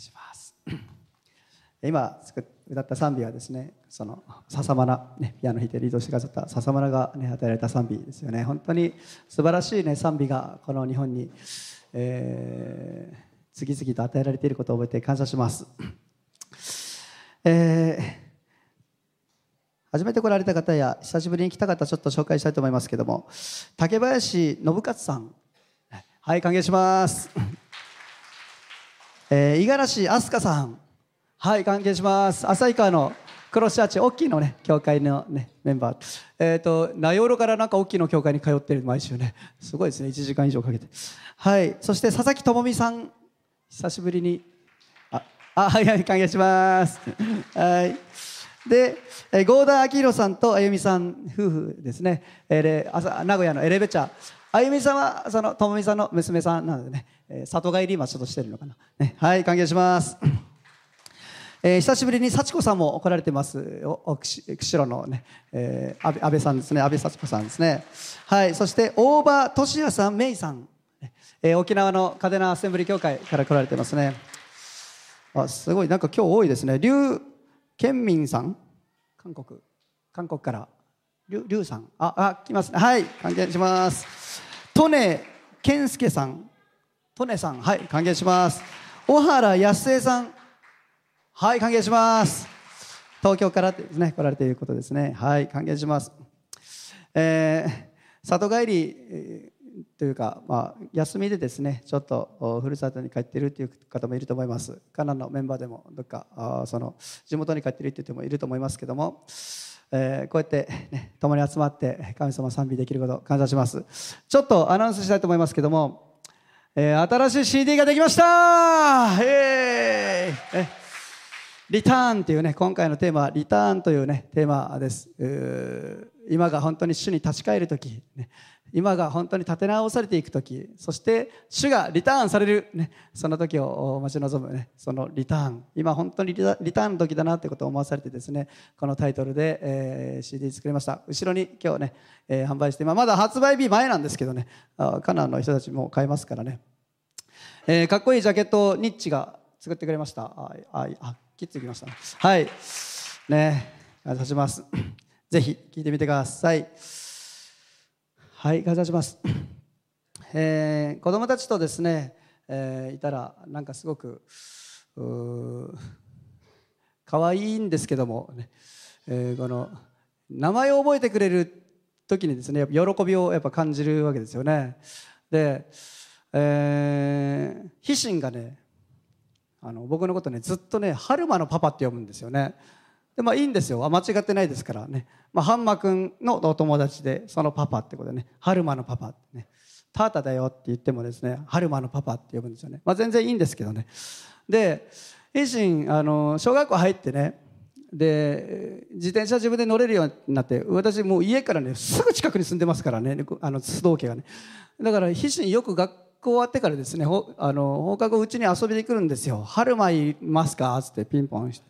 します。今歌った賛美はですねその笹村、ね、ピアノ弾いてリードしてくださった笹村が、ね、与えられた賛美ですよね。本当に素晴らしい、ね、賛美がこの日本に、えー、次々と与えられていることを覚えて感謝します、えー初めて来られた方や久しぶりに来た方ちょっと紹介したいと思いますけども竹林信勝さん。はい歓迎します。えー、五十嵐飛鳥さん。はい関係します。旭川のクロスチャーチ大きいのね教会のねメンバー。えっ、ー、と名寄からなんか大きいの教会に通ってる毎週ね。すごいですね。1時間以上かけて。はい。そして佐々木智美さん。久しぶりに。ああはいはい歓迎します。はい。で、えー、合田明宏さんとあゆみさん。夫婦ですね、えー、名古屋のエレベチャー。あゆみさんはそのともみさんの娘さんなのでね、えー、里帰り今ちょっとしてるのかな、ね、はい歓迎します、えー、久しぶりに幸子さんも来られてますお釧路のね、えー、安倍安倍さんですね。安倍幸子さんですね。はいそして大場俊也さん芽衣さん、えー、沖縄の嘉手納アセンブリ協会から来られてますね。あすごい。なんか今日多いですね。劉健民さん？韓国。韓国から。りゅりゅうさん。ああ来ますね。はい関係します。利根健介さん。利根さんはい歓迎します。小原康江さんはい歓迎します。東京からですね来られていることですね。はい歓迎します。えー、里帰り、というか、まあ、休みでですねちょっとふるさとに帰っているという方もいると思います。カナンのメンバーでもどっかあその地元に帰っているという人もいると思いますけどもえー、こうやって、ね、共に集まって神様賛美できること感謝します。ちょっとアナウンスしたいと思いますけども、えー、新しい CD ができました。えー、リターンっていうね今回のテーマはリターンというねテーマです。今が本当に主に立ち返る時、ね、今が本当に立て直されていく時そして主がリターンされる、ね、その時を待ち望む、ね、そのリターン。今本当にリターンの時だなということを思わされてですねこのタイトルで、えー、CD 作りました。後ろに今日ね、えー、販売して、ま、まだ発売日前なんですけどねカナンの人たちも買えますからね、えー、かっこいいジャケットをニッチが作ってくれました。あああ切ってきましたはい。ね感謝します。ぜひ聞いてみてください。はい感謝します、えー、子供たちとですね、えー、いたらなんかすごく可愛いんですけども、ねえー、この名前を覚えてくれる時にですね喜びをやっぱ感じるわけですよね。で、えー、ヒシンがねあの僕のことねずっとね春馬のパパって呼ぶんですよね。でまあいいんですよ。間違ってないですからね、まあ、ハンマ君のお友達でそのパパってことでね春馬のパパってね。タータだよって言ってもですね春馬のパパって呼ぶんですよね、まあ、全然いいんですけどね。で維新あの小学校入ってねで自転車自分で乗れるようになって私もう家からねすぐ近くに住んでますからね。あの須藤家がね。だから必死によく学校終わってからですねあの放課後うちに遊びに来るんですよ「春馬いますか?」っつってピンポンして。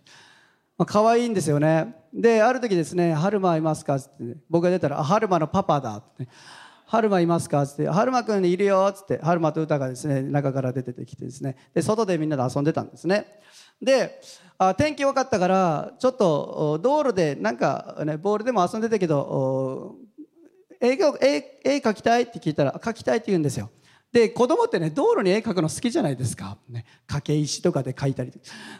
まあ、可愛いんですよねである時ですね「春馬いますか?」っつって、僕が出たら「春馬のパパだ」って、春馬いますか?」っつって「春馬くんいるよ」っつって春馬と歌がですね中から出てきてですねで外でみんなで遊んでたんですねであ天気良かったからちょっと道路でなんか、ね、ボールでも遊んでたけど絵絵絵描きたいって聞いたら描きたいって言うんですよで子供ってね道路に絵描くの好きじゃないですか、ね、掛け石とかで描いたり。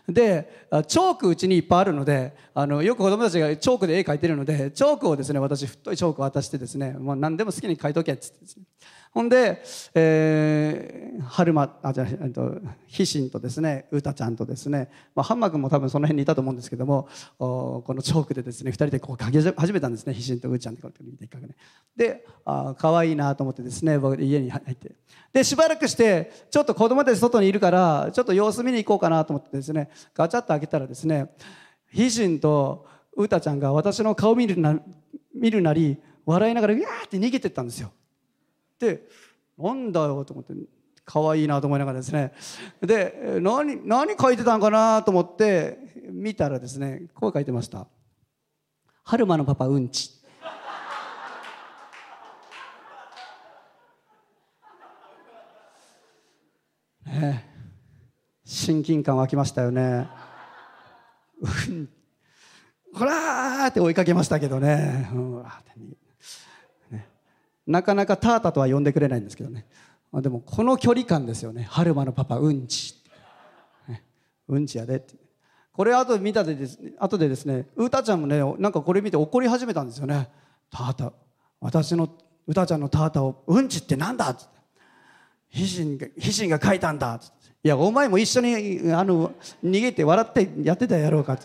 でチョークうちにいっぱいあるのであのよく子供たちがチョークで絵描いてるのでチョークをですね私太いチョークを渡してですねもう何でも好きに描いとけっつってですね。ほんで、えー、春馬あじゃあと飛信とですね歌ちゃんとですね、まあ、ハンマ君も多分その辺にいたと思うんですけどもおこのチョークでですね2人でこう描き始めたんですね飛信とうーちゃんってこうやってね。であ可愛いなと思ってですね僕家に入って。でしばらくしてちょっと子供たち外にいるからちょっと様子見に行こうかなと思ってですねガチャッと開けたらですね飛信と歌ちゃんが私の顔見るな見るなり笑いながらギャーって逃げてったんですよ。でなんだよと思って可愛いなと思いながらですね。で何何書いてたんかなと思って見たらですねこう書いてました「春馬のパパうんち」ね親近感湧きましたよね。ほらーって追いかけましたけどね,、うん。ねなかなかタータとは呼んでくれないんですけどね。でもこの距離感ですよね。春馬のパパうんち、うんちやでって。これ後で見たでですね後でですねうたちゃんもねなんかこれ見て怒り始めたんですよね。タータ私のうたちゃんのタータをうんちってなんだって。ヒシンがヒシンが書いたんだって。いやお前も一緒にあの逃げて笑ってやってたやろうかって。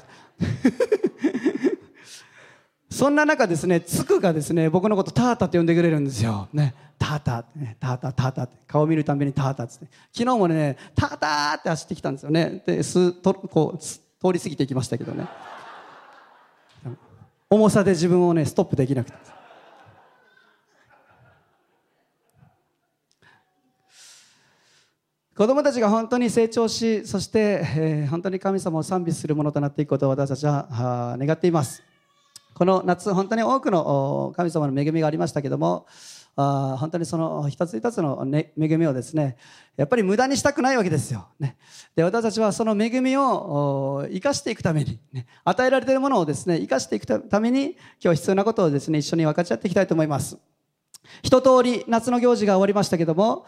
そんな中ですねつくがですね僕のことタータって呼んでくれるんですよ。ね。タータねタータタータって。顔見るたびにタータって。昨日もねタータって走ってきたんですよね。ですとこう通り過ぎていきましたけどね。重さで自分をねストップできなくて。子供たちが本当に成長しそして、えー、本当に神様を賛美するものとなっていくことを私たちは願っています。この夏本当に多くの神様の恵みがありましたけどもあ本当にその一つ一つの、ね、恵みをですねやっぱり無駄にしたくないわけですよ、ね、で私たちはその恵みを生かしていくために、ね、与えられているものをですね生かしていくために今日必要なことをですね一緒に分かち合っていきたいと思います。一通り夏の行事が終わりましたけども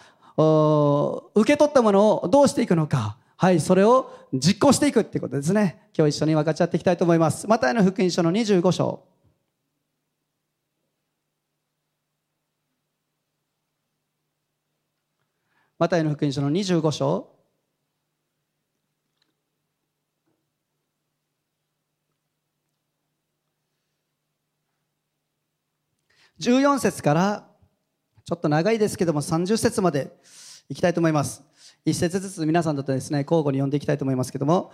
受け取ったものをどうしていくのか。はい、それを実行していくってことですね。今日一緒に分かち合っていきたいと思います。マタイの福音書の25章。マタイの福音書の25章。14節からちょっと長いですけども30節までいきたいと思います。一節ずつ皆さんだとですね交互に読んでいきたいと思いますけども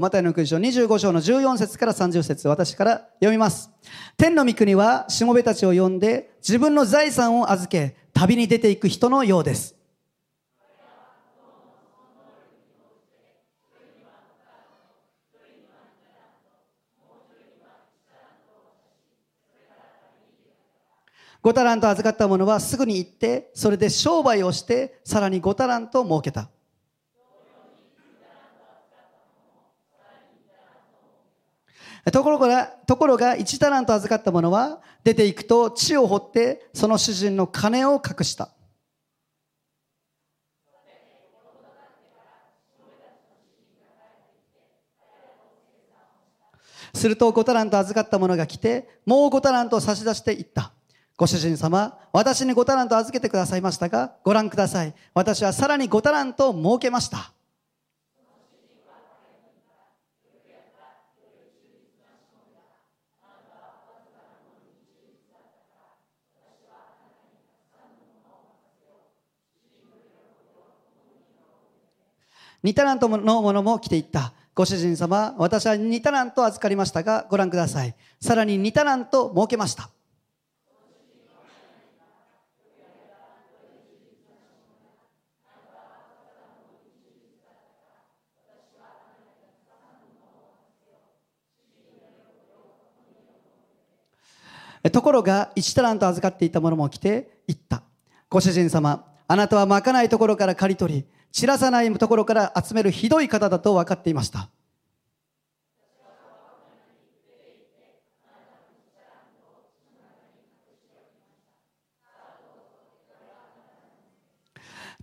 マタイの福音書25章の14節から30節私から読みます。天の御国はしもべたちを呼んで自分の財産を預け旅に出ていく人のようです。5タラント預かった者はすぐに行ってそれで商売をしてさらに5タラント儲けた。ところがところが1タラント預かった者は出ていくと地を掘ってその主人の金を隠した。すると5タラント預かった者が来てもう5タラントを差し出していった。ご主人様、私に5タラント預けてくださいましたが、ご覧ください。私はさらに5タラント儲けました。2タラントのものも来ていった。ご主人様、私は2タラント預かりましたが、ご覧ください。さらに2タラント儲けました。ところが1タラント預かっていた者も来て言った。ご主人様あなたはまかないところから刈り取り散らさないところから集めるひどい方だと分かっていました。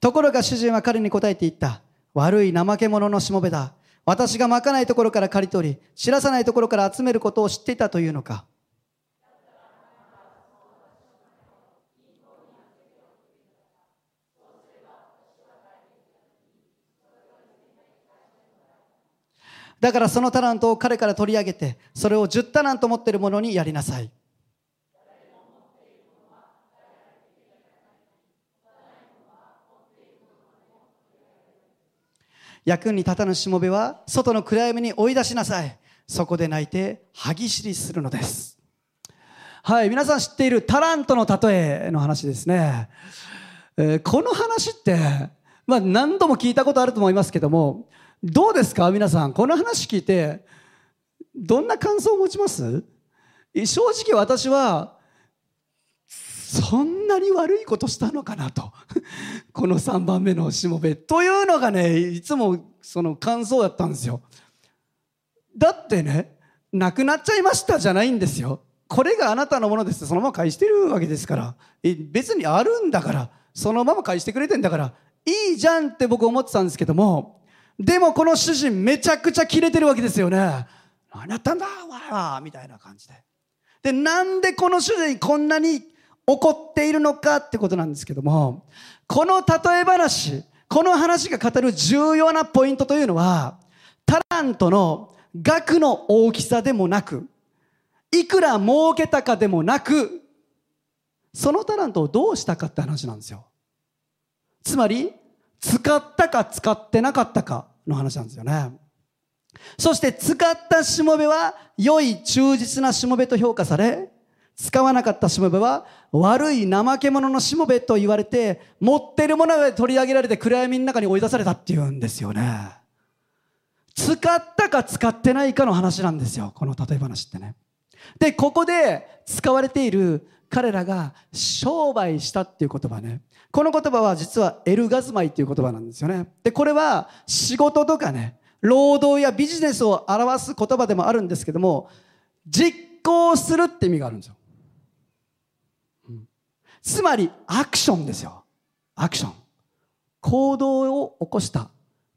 ところが主人は彼に答えて言った。悪い怠け者のしもべだ。私がまかないところから刈り取り散らさないところから集めることを知っていたというのか。だからそのタラントを彼から取り上げてそれを10タラント持っている者にやりなさい。役に立たぬしもべは外の暗闇に追い出しなさい。そこで泣いて歯ぎしりするのです。はい皆さん知っているタラントの例えの話ですね、えー、この話って、まあ、何度も聞いたことあると思いますけどもどうですか？皆さんこの話聞いてどんな感想を持ちます？正直私はそんなに悪いことしたのかなと。この3番目のしもべというのがねいつもその感想やったんですよ。だってねなくなっちゃいましたじゃないんですよ。これがあなたのものです。そのまま返してるわけですから。別にあるんだから。そのまま返してくれてんだから。いいじゃんって僕思ってたんですけどもでもこの主人めちゃくちゃキレてるわけですよね。何やったんだお前はみたいな感じで。でなんでこの主人こんなに怒っているのかってことなんですけどもこの例え話この話が語る重要なポイントというのはタラントの額の大きさでもなくいくら儲けたかでもなくそのタラントをどうしたかって話なんですよ。つまり使ったか使ってなかったかの話なんですよね。そして使ったしもべは良い忠実なしもべと評価され使わなかったしもべは悪い怠け者のしもべと言われて持ってるものが取り上げられて暗闇の中に追い出されたっていうんですよね。使ったか使ってないかの話なんですよこの例え話ってね。でここで使われている彼らが商売したっていう言葉ね。この言葉は実はエルガズマイっていう言葉なんですよね。でこれは仕事とかね労働やビジネスを表す言葉でもあるんですけども実行するって意味があるんですよ。つまりアクションですよ。アクション。行動を起こした。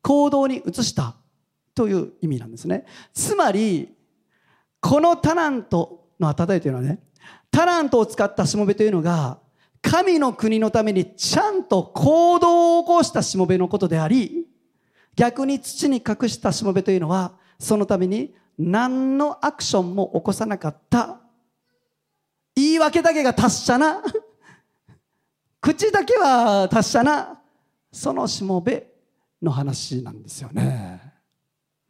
行動に移した。という意味なんですね。つまりこのタラントの例えというのはねタラントを使ったしもべというのが神の国のためにちゃんと行動を起こしたしもべのことであり逆に土に隠したしもべというのはそのために何のアクションも起こさなかった。言い訳だけが達者な。口だけは達者な。そのしもべの話なんですよね、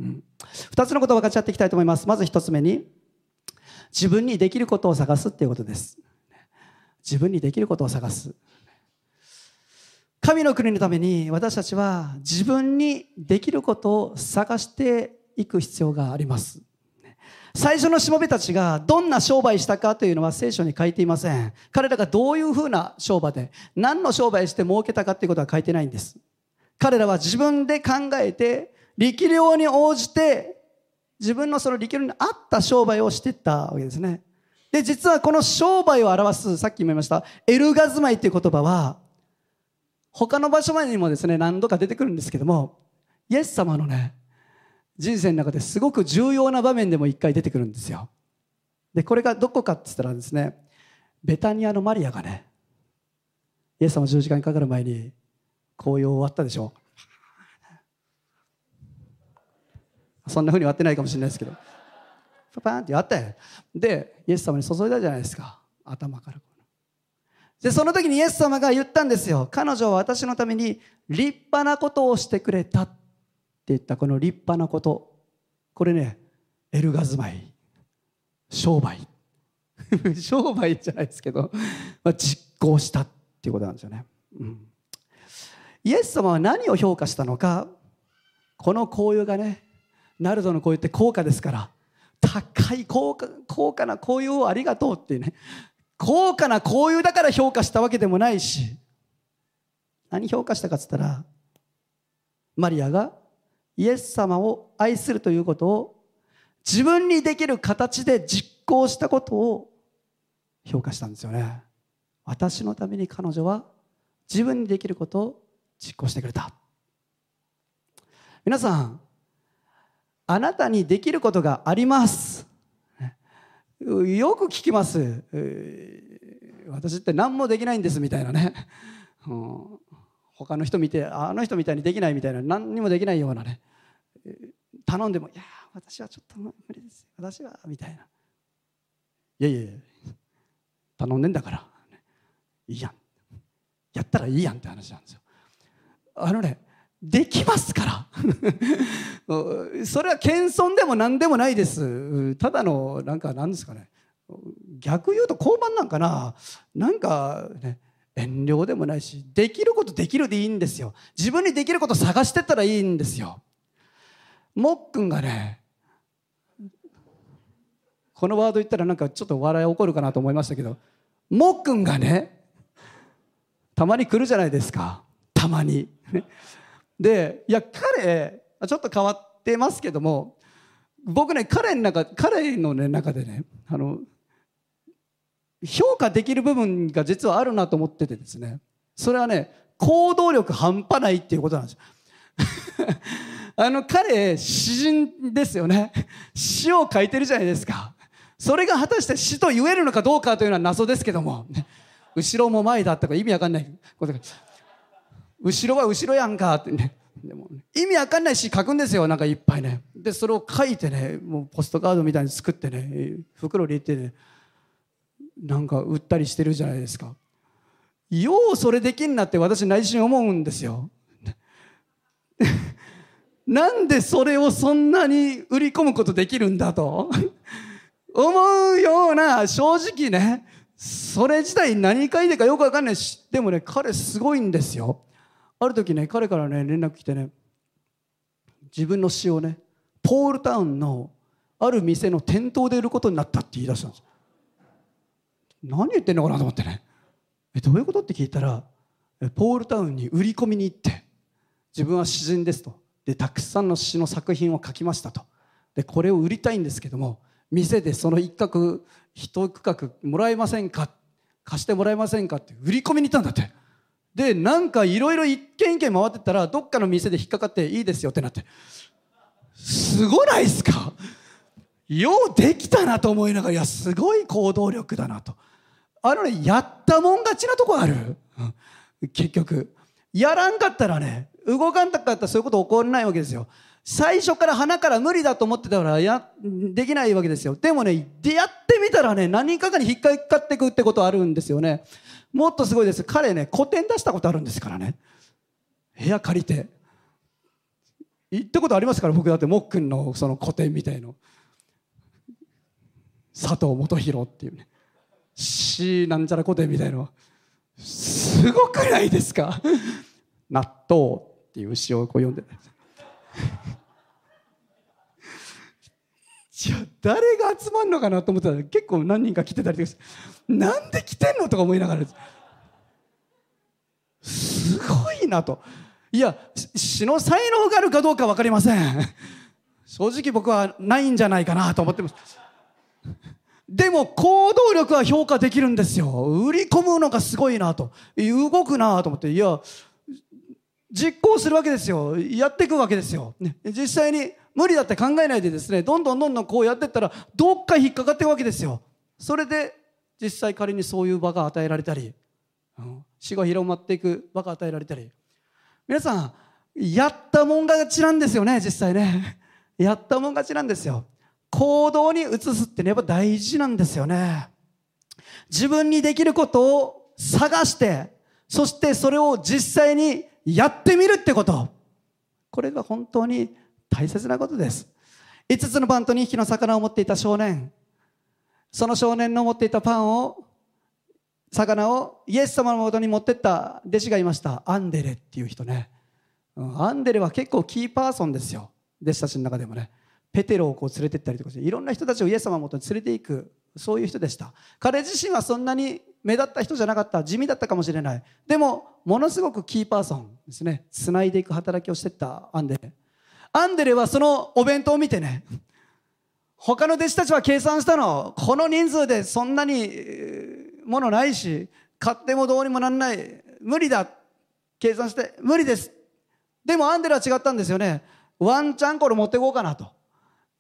うん、2つのことを分かち合っていきたいと思います。まず1つ目に自分にできることを探すっていうことです。自分にできることを探す。神の国のために私たちは自分にできることを探していく必要があります。最初のしもべたちがどんな商売したかというのは聖書に書いていません。彼らがどういうふうな商売で何の商売して儲けたかということは書いてないんです。彼らは自分で考えて力量に応じて自分のその力量に合った商売をしていったわけですね。で実はこの商売を表すさっきも言いましたエルガズマイという言葉は他の場所までにもですね何度か出てくるんですけどもイエス様のね人生の中ですごく重要な場面でも一回出てくるんですよ。でこれがどこかって言ったらですねベタニアのマリアがねイエス様十字架にかかる前に紅葉終わったでしょ。そんなふうに終わってないかもしれないですけど。パパンってやったよでイエス様に注いだじゃないですか。頭からでその時にイエス様が言ったんですよ。彼女は私のために立派なことをしてくれたって言った。この立派なこと。これねエルガズマイ。商売。商売じゃないですけど、まあ、実行したっていうことなんですよね、うん、イエス様は何を評価したのか。この紅葉がねナルドの紅葉って高価ですから。高い高価高価な紅葉をありがとうってね。高価な紅葉だから評価したわけでもないし。何評価したかっつったらマリアがイエス様を愛するということを自分にできる形で実行したことを評価したんですよね。私のために彼女は自分にできることを実行してくれた。皆さんあなたにできることがあります。よく聞きます、私って何もできないんですみたいなね、うん、他の人見てあの人みたいにできないみたいな何にもできないようなね。頼んでも「いや私はちょっと無理です。私は」みたいな「いやいやいや。頼んでんだから、いいやん。やったらいいやん」って話なんですよ。あのねできますから。それは謙遜でも何でもないです。ただのなんか何ですかね。逆言うと交番なんかな。なんかね遠慮でもないしできることできるでいいんですよ。自分にできること探してったらいいんですよ。もっくんがねこのワード言ったらなんかちょっと笑い起こるかなと思いましたけどもっくんがねたまに来るじゃないですか。たまに。でいや彼ちょっと変わってますけども僕ね彼の中彼の、ね、中でねあの評価できる部分が実はあるなと思っててですねそれはね行動力半端ないっていうことなんです。よ あの彼詩人ですよね。詩を書いてるじゃないですか。それが果たして詩と言えるのかどうかというのは謎ですけども、後ろも前だったか意味わかんないこと後ろは後ろやんかってね。でも、意味わかんない詩書くんですよなんかいっぱいね。でそれを書いてねもうポストカードみたいに作ってね袋に入れてねなんか売ったりしてるじゃないですか。ようそれできんなって私内心思うんですよ。なんでそれをそんなに売り込むことできるんだと？思うような正直ねそれ自体何書いてかよくわかんないしでもね彼すごいんですよ。ある時ね彼からね連絡来てね自分の詩をねポールタウンのある店の店頭で売ることになったって言い出したんです。何言ってんのかなと思ってね。えどういうことって聞いたらポールタウンに売り込みに行って自分は詩人ですと。でたくさんの詩の作品を書きましたと。でこれを売りたいんですけども店でその一角一区画もらえませんか貸してもらえませんかって売り込みに行ったんだって。でなんかいろいろ一軒一軒回ってったらどっかの店で引っかかっていいですよってなって。すごないっすか？ようできたなと思いながらいやすごい行動力だなと。あのねやったもん勝ちなとこある、うん、結局。やらんかったらね動かんかったらそういうこと起こらないわけですよ。最初から鼻から無理だと思ってたからやできないわけですよ。でもねでやってみたらね何かかに引っかかってくってことあるんですよね。もっとすごいです。彼ね個展出したことあるんですからね。部屋借りて。行ったことありますから僕だってもっくんのその個展みたいの。佐藤元弘っていうね。しなんちゃら個展みたいの。すごくないですか？納豆っていう詩をこう読んで。ゃあ誰が集まるのかなと思ったら結構何人か来てたりとかなんで来てんのとか思いながらす。ごいなと。いや詩の才能があるかどうか分かりません。正直僕はないんじゃないかなと思ってます。でも行動力は評価できるんですよ。売り込むのがすごいなと。動くなと思って。いや実行するわけですよ。やっていくわけですよ、ね、実際に無理だって考えないでですねどんどんどんどんこうやっていったらどっか引っかかっていくわけですよ。それで実際仮にそういう場が与えられたり、うん、死が広まっていく場が与えられたり。皆さんやったもん勝ちなんですよね実際ね。やったもん勝ちなんですよ。行動に移すってねやっぱ大事なんですよね。自分にできることを探してそしてそれを実際にやってみるってこと。これが本当に大切なことです。5つのパンと2匹の魚を持っていた少年。その少年の持っていたパンを魚をイエス様のもとに持ってった弟子がいました。アンデレっていう人ね、アンデレは結構キーパーソンですよ。弟子たちの中でもね。ペテロをこう連れてったりとかしていろんな人たちをイエス様のもとに連れていくそういう人でした。彼自身はそんなに目立った人じゃなかった。地味だったかもしれない。でもものすごくキーパーソンですね。つないでいく働きをしてったアンデレ。アンデレはそのお弁当を見てね他の弟子たちは計算したの。この人数でそんなにものないし買ってもどうにもなんない。無理だ。計算して無理です。でもアンデレは違ったんですよね。ワンチャンこれ持っていこうかなと。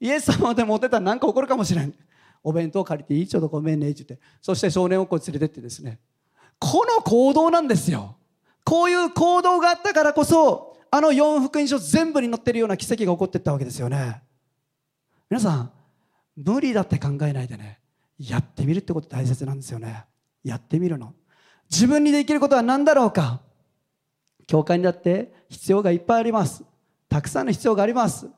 イエス様で持ってたら何か起こるかもしれん。お弁当借りていいちょっとごめんねって言って。そして少年をこう連れてってですね。この行動なんですよ。こういう行動があったからこそあの4福音書全部に載ってるような奇跡が起こっていったわけですよね。皆さん無理だって考えないでね。やってみるってこと大切なんですよね。やってみるの。自分にできることは何だろうか。教会にだって必要がいっぱいあります。たくさんの必要があります。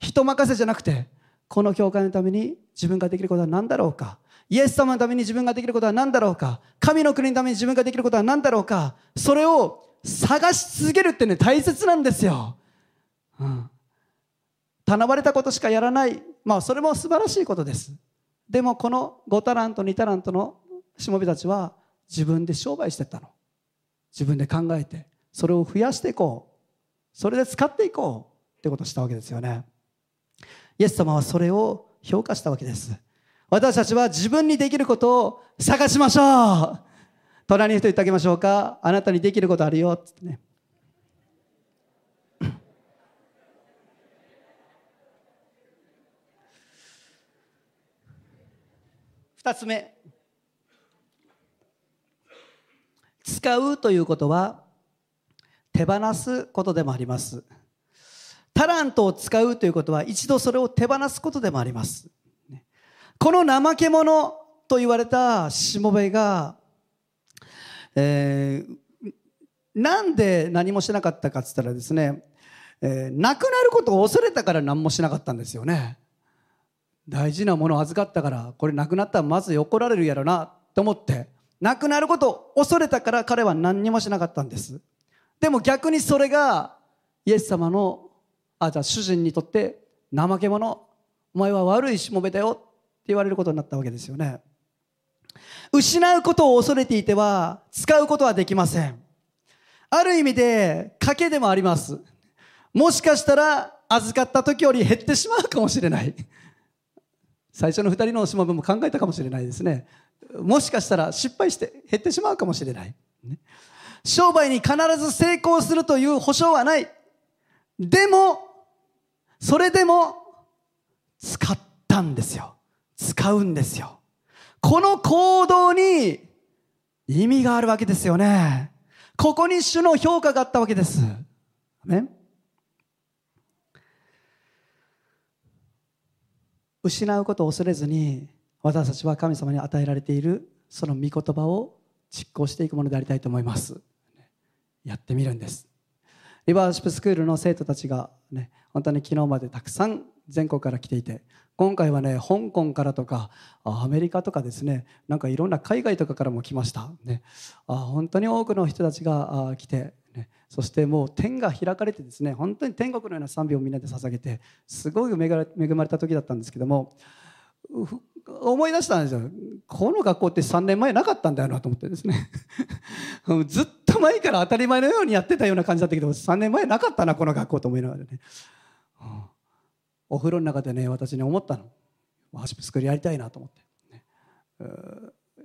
人任せじゃなくてこの教会のために自分ができることは何だろうか。イエス様のために自分ができることは何だろうか。神の国のために自分ができることは何だろうか。それを探し続けるってね大切なんですよ、うん、頼まれたことしかやらない。まあそれも素晴らしいことです。でもこの5タラント2タラントのしもべたちは自分で商売してったの。自分で考えてそれを増やしていこう。それで使っていこうってことをしたわけですよね。イエス様はそれを評価したわけです。私たちは自分にできることを探しましょう。隣の人言ってあげましょうか。あなたにできることあるよ。ってね。二つ目。使うということは手放すことでもあります。タラントを使うということは一度それを手放すことでもあります。この怠け者と言われたしもべが、えー、なんで何もしなかったかっつったらですね、えー、亡くなることを恐れたから何もしなかったんですよね。大事なものを預かったからこれなくなったらまず怒られるやろなと思って亡くなることを恐れたから彼は何にもしなかったんです。でも逆にそれがイエス様のあじゃあ主人にとって怠け者お前は悪いしもべだよって言われることになったわけですよね。失うことを恐れていては使うことはできません。ある意味で賭けでもあります。もしかしたら預かった時より減ってしまうかもしれない。最初の2人のしもべも考えたかもしれないですね。もしかしたら失敗して減ってしまうかもしれない、商売に必ず成功するという保証はない。でもそれでも使ったんですよ。使うんですよ。この行動に意味があるわけですよね。ここに主の評価があったわけです。ね。失うことを恐れずに私たちは神様に与えられているその御言葉を実行していくものでありたいと思います。やってみるんです。リバーシップスクールの生徒たちがね本当に昨日までたくさん全国から来ていて今回はね香港からとかアメリカとかですねなんかいろんな海外とかからも来ました。ね。あ本当に多くの人たちが来て、ね、そしてもう天が開かれてですね本当に天国のような賛美をみんなで捧げてすごい恵まれた時だったんですけども思い出したんですよ。この学校って3年前なかったんだよなと思ってですね。ずっと前から当たり前のようにやってたような感じだったけど3年前なかったなこの学校と思いながらね、お風呂の中でね私に思ったの。ワーシップスクールやりたいなと思って、ね、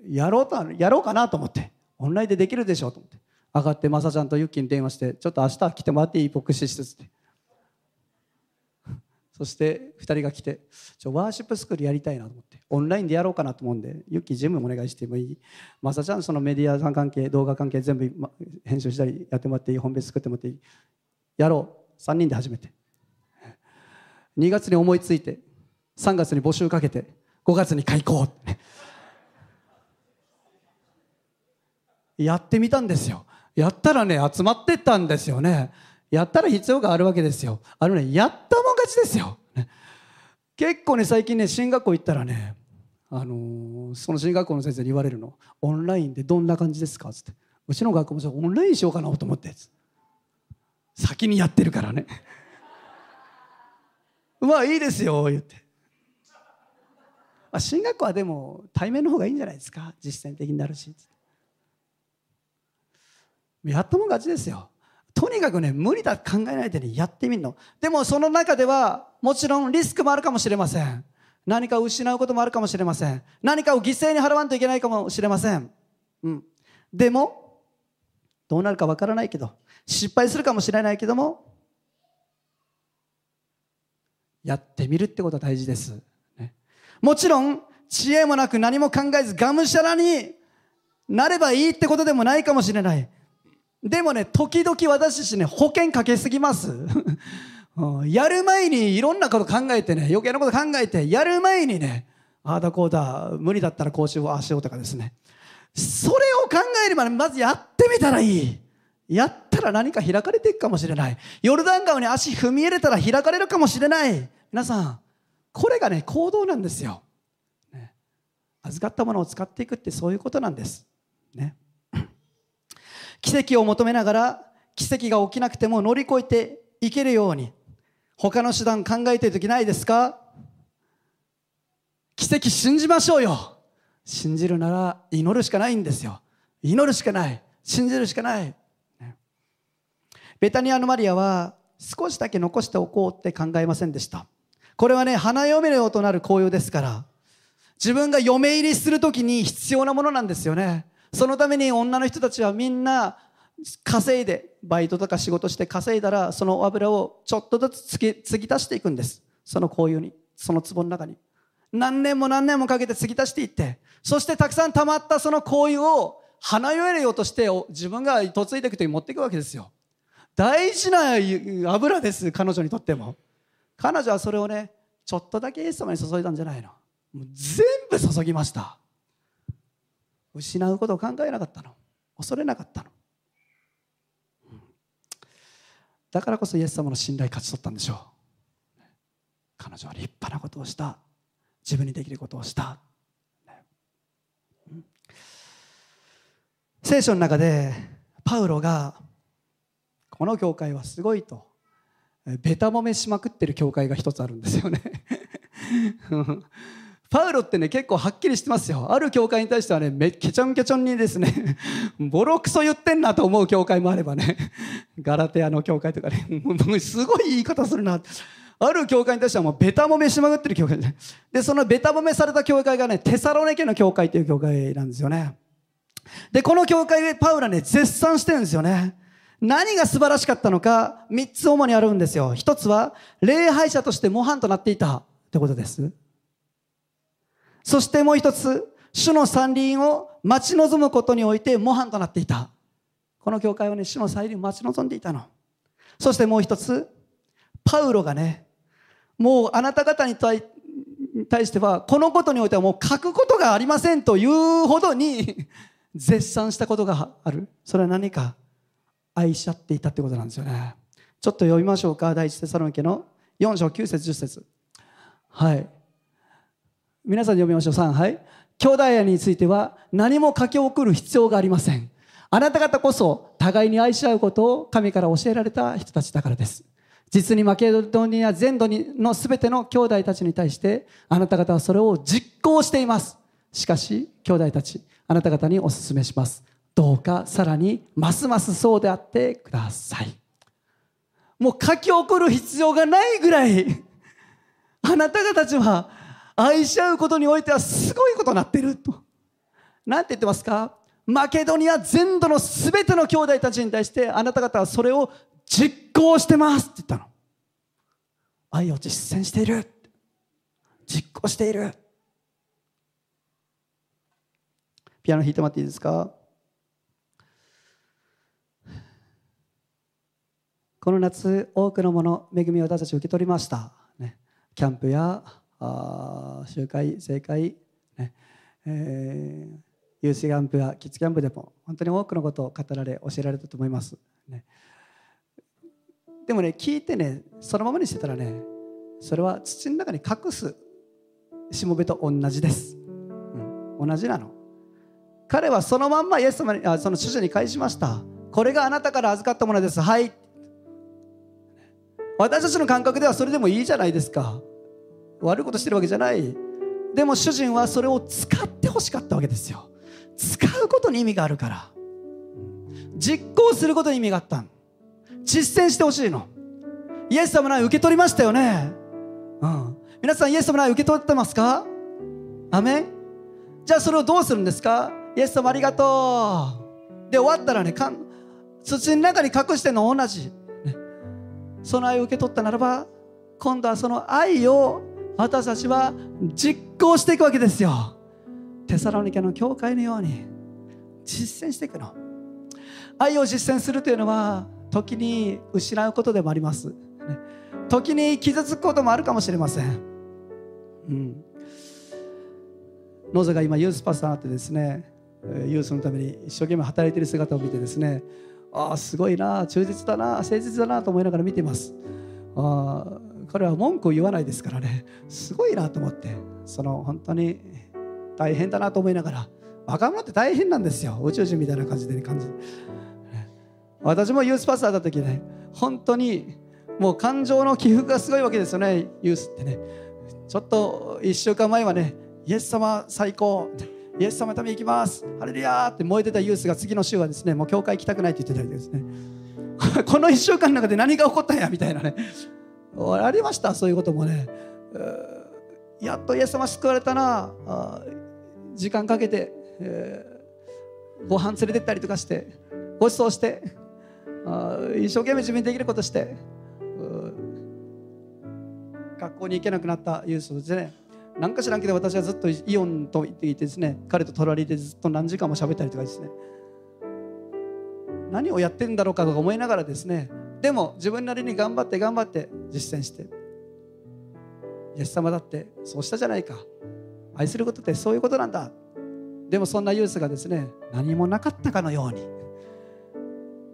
やろうとやろうかなと思って。オンラインでできるでしょうと思って。上がってまさちゃんとユッキーに電話してちょっと明日来てもらっていい牧師施設って。そして2人が来てちょワーシップスクールやりたいなと思って。オンラインでやろうかなと思うんでユッキー全部お願いしてもいい？まさちゃんそのメディアさん関係動画関係全部編集したりやってもらっていい？本別作ってもらっていい？やろう。3人で始めて。2月に思いついて3月に募集かけて5月に開校やってみたんですよ。やったらね集まってったんですよね。やったら必要があるわけですよ。あのねやったもん勝ちですよ、ね、結構ね最近ね進学校行ったらねあのー、その進学校の先生に言われるの「オンラインでどんな感じですか?」っつって「うちの学校もオンラインしようかなと思って」先にやってるからね。まあいいですよ言って、あ、進学校はでも対面の方がいいんじゃないですか？実践的になるし。やったもん勝ちですよ。とにかくね無理だ考えないでねやってみるの。でもその中ではもちろんリスクもあるかもしれません。何かを失うこともあるかもしれません。何かを犠牲に払わんといけないかもしれません、うん、でもどうなるかわからないけど失敗するかもしれないけどもやってみるってことは大事です、ね、もちろん知恵もなく何も考えずがむしゃらになればいいってことでもないかもしれないでもね、時々私たちね、保険かけすぎます。やる前にいろんなこと考えてね、余計なこと考えて、やる前にね、ああだこうだ、無理だったらこうしよう、ああしようとかですね。それを考えれば、ね、まずやってみたらいい。やっら何か開かれていくかもしれない。ヨルダン川に足踏み入れたら開かれるかもしれない。皆さん、これがね、行動なんですよ。ね、預かったものを使っていくってそういうことなんです。ね。奇跡を求めながら奇跡が起きなくても乗り越えていけるように他の手段考えてる時ないですか？奇跡信じましょうよ信じるなら祈るしかないんですよ祈るしかない信じるしかないベタニアのマリアは少しだけ残しておこうって考えませんでした。これはね花嫁よとなる紅葉ですから自分が嫁入りする時に必要なものなんですよね。そのために女の人たちはみんな稼いでバイトとか仕事して稼いだらその油をちょっとずつ継ぎ足していくんです。その紅葉にその壺の中に。何年も何年もかけて継ぎ足していってそしてたくさん溜まったその紅葉を花よえようとして自分が嫁いでいくとに持っていくわけですよ。大事な油です彼女にとっても。彼女はそれをねちょっとだけイエス様に注いだんじゃないの。もう全部注ぎました。失うことを考えなかったの。恐れなかったの。だからこそイエス様の信頼勝ち取ったんでしょう。彼女は立派なことをした。自分にできることをした、聖書の中でパウロがこの教会はすごいと。ベタ褒めしまくってる教会が一つあるんですよね。パウロってね結構はっきりしてますよ。ある教会に対してはねめケチョンケチョンにですねボロクソ言ってんなと思う教会もあればねガラテアの教会とかね。すごい言い方するな。ある教会に対してはもうベタ褒めしまぐってる教会。ででそのベタ褒めされた教会がねテサロネ家の教会という教会なんですよね。でこの教会でパウロはね絶賛してるんですよね。何が素晴らしかったのか3つ主にあるんですよ1つは礼拝者として模範となっていたってことですそしてもう一つ、主の山林を待ち望むことにおいて模範となっていた。この教会はね、主の山林を待ち望んでいたの。そしてもう一つ、パウロがね、もうあなた方に対しては、このことにおいてはもう書くことがありませんというほどに 絶賛したことがある。それは何か愛し合っていたってことなんですよね。ちょっと読みましょうか。第一テサロニケの4章9節10節。はい。皆さんで読みましょう。3はい。兄弟愛については何も書き送る必要がありません。あなた方こそ互いに愛し合うことを神から教えられた人たちだからです。実にマケドニア全土のすべての兄弟たちに対してあなた方はそれを実行しています。しかし兄弟たちあなた方にお勧めします。どうかさらにますますそうであってくださいもう書き送る必要がないぐらい あなた方たちは愛し合うことにおいてはすごいことになってると。なんて言ってますか？マケドニア全土のすべての兄弟たちに対してあなた方はそれを実行してますって言ったの。愛を実践している。実行している。ピアノ弾いてもらっていいですか？この夏多くのもの恵みを私たち受け取りました、ね、キャンプやあ集会正会、ね。えー、ユースキャンプやキッズキャンプでも本当に多くのことを語られ教えられたと思います、ね、でもね聞いてねそのままにしてたらねそれは土の中に隠すしもべと同じです、うん、同じなの。彼はそのまんまイエス様にあその主者に返しました。これがあなたから預かったものです。はい。私たちの感覚ではそれでもいいじゃないですか。悪いことしてるわけじゃない。でも主人はそれを使ってほしかったわけですよ。使うことに意味があるから。実行することに意味があった実践してほしいの。イエス様の愛受け取りましたよね。うん。皆さんイエス様の愛受け取ってますか？アメン？じゃあそれをどうするんですか？イエス様ありがとう。で終わったらねかん土の中に隠してるの同じ、その愛を受け取ったならば今度はその愛を私たちは実行していくわけですよ。テサロニケの教会のように実践していくの。愛を実践するというのは時に失うことでもあります、時に傷つくこともあるかもしれません、うん、ノゼが今ユースパスターになってですねユースのために一生懸命働いている姿を見てですねああすごいな忠実だな誠実だなと思いながら見ています。あ彼は文句を言わないですからね。すごいなと思ってその本当に大変だなと思いながら若者って大変なんですよ。宇宙人みたいな感じでね感じ私もユースパスターだった時ね本当にもう感情の起伏がすごいわけですよねユースってね。ちょっと1週間前はねイエス様最高イエス様のために行きます。ハレルヤー。って燃えてたユースが次の週はですねもう教会行きたくないって言ってたりですね。この1週間の中で何が起こったんや？みたいなね。ありましたそういうこともね。やっとイエス様救われたな。時間かけて、えー、ご飯連れてったりとかしてご馳走して一生懸命自分にできることして学校に行けなくなったユースですね。何か知らんけど私はずっとイオンと言っていてですね彼と隣でずっと何時間も喋ったりとかですね。何をやってんだろうかとか思いながらですねでも自分なりに頑張って頑張って実践してイエス様だってそうしたじゃないか。愛することってそういうことなんだ。でもそんなユースがですね何もなかったかのように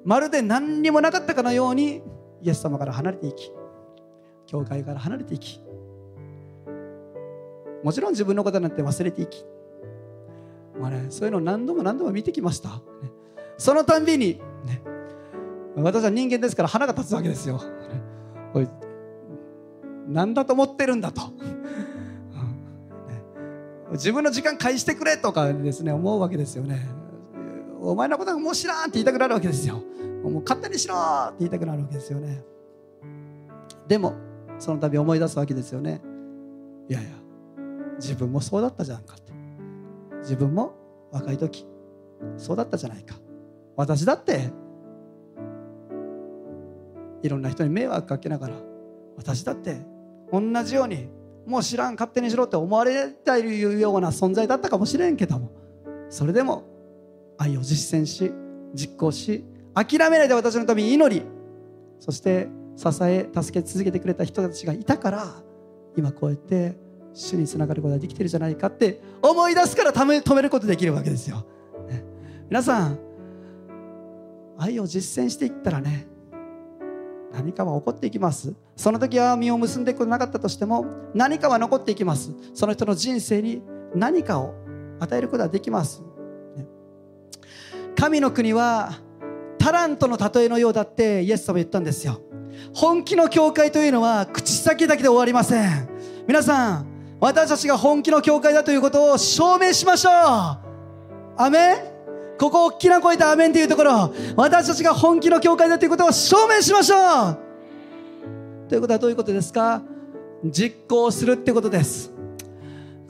まるで何にもなかったかのようにイエス様から離れていき教会から離れていきもちろん自分のことなんて忘れていき、まあね、そういうのを何度も何度も見てきました、ね、そのたんびに、ね、私は人間ですから腹が立つわけですよ、ね、何だと思ってるんだと、自分の時間返してくれとかですね思うわけですよね。お前のことはもう知らんって言いたくなるわけですよ。もう勝手にしろって言いたくなるわけですよね。でもその度思い出すわけですよね。いやいや。自分もそうだったじゃんかって自分も若い時そうだったじゃないか。私だっていろんな人に迷惑かけながら私だって同じようにもう知らん勝手にしろって思われたいような存在だったかもしれんけどもそれでも愛を実践し実行し諦めないで私のために祈りそして支え助け続けてくれた人たちがいたから今こうやって主につながることができてるじゃないかって思い出すから止めることできるわけですよ。ね、皆さん愛を実践していったらね何かは起こっていきます。その時は実を結んでいくこなかったとしても何かは残っていきます。その人の人生に何かを与えることができます、ね、神の国はタラントの例えのようだってイエス様言ったんですよ。本気の教会というのは口先だけで終わりません。皆さん私たちが本気の教会だということを証明しましょう。アメン。ここ大きな声でアメンというところ。私たちが本気の教会だということを証明しましょう。ということはどういうことですか？実行するってことです。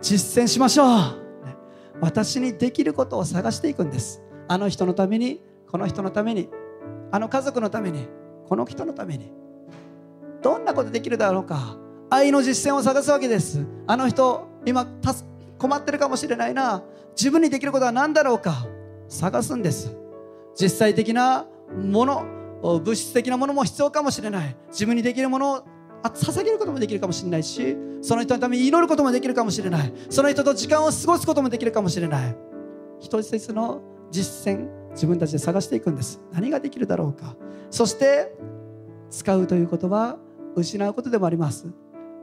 実践しましょう。私にできることを探していくんです。あの人のためにこの人のためにあの家族のためにこの人のために。どんなことできるだろうか。愛の実践を探すわけです。あの人今困ってるかもしれないな。自分にできることは何だろうか。探すんです。実際的なもの物質的なものも必要かもしれない。自分にできるものを捧げることもできるかもしれないしその人のために祈ることもできるかもしれない。その人と時間を過ごすこともできるかもしれない。一つ一つの実践自分たちで探していくんです。何ができるだろうか。そして使うということは失うことでもあります。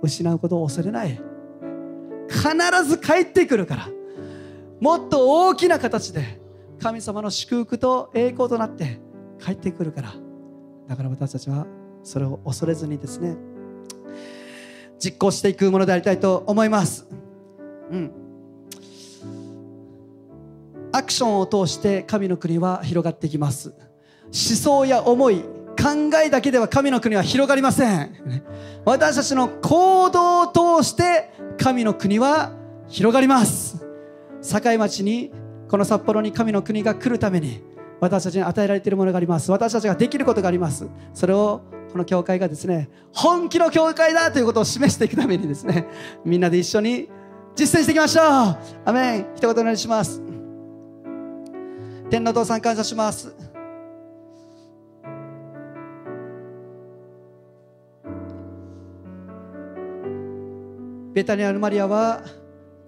失うことを恐れない。必ず帰ってくるから。もっと大きな形で神様の祝福と栄光となって帰ってくるから。だから私たちはそれを恐れずにですね実行していくものでありたいと思います。うん。アクションを通して神の国は広がっていきます。思想や思い考えだけでは神の国は広がりません。私たちの行動を通して神の国は広がります。境町にこの札幌に神の国が来るために私たちに与えられているものがあります。私たちができることがあります。それをこの教会がですね本気の教会だということを示していくためにですねみんなで一緒に実践していきましょう。アメン。一言お願いします。天のお父さん感謝します。ベタニアのマリアは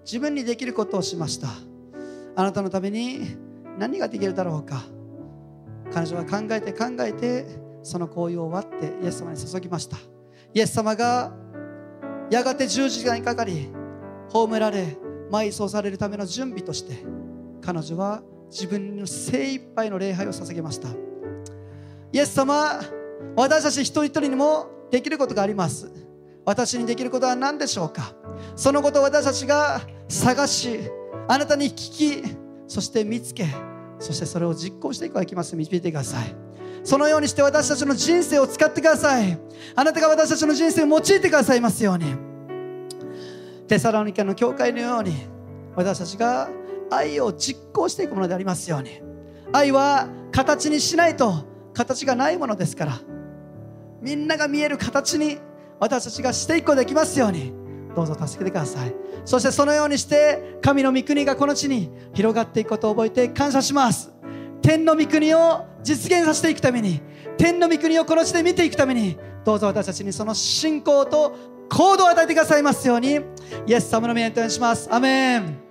自分にできることをしました。あなたのために何ができるだろうか。彼女は考えて考えてその行為を終わってイエス様に注ぎました。イエス様がやがて10時間にかかり葬られ埋葬されるための準備として彼女は自分の精一杯の礼拝を捧げました。イエス様私たち一人一人にもできることがあります。私にできることは何でしょうか。そのことを私たちが探しあなたに聞きそして見つけそしてそれを実行していくわけます。導いてください。そのようにして私たちの人生を使ってください。あなたが私たちの人生を用いてくださいますように。テサロニカの教会のように私たちが愛を実行していくものでありますように。愛は形にしないと形がないものですから。みんなが見える形に私たちがしていくことできますように。どうぞ助けてください。そしてそのようにして神の御国がこの地に広がっていくことを覚えて感謝します。天の御国を実現させていくために天の御国をこの地で見ていくためにどうぞ私たちにその信仰と行動を与えてくださいますように。イエス様の名にします。アメン。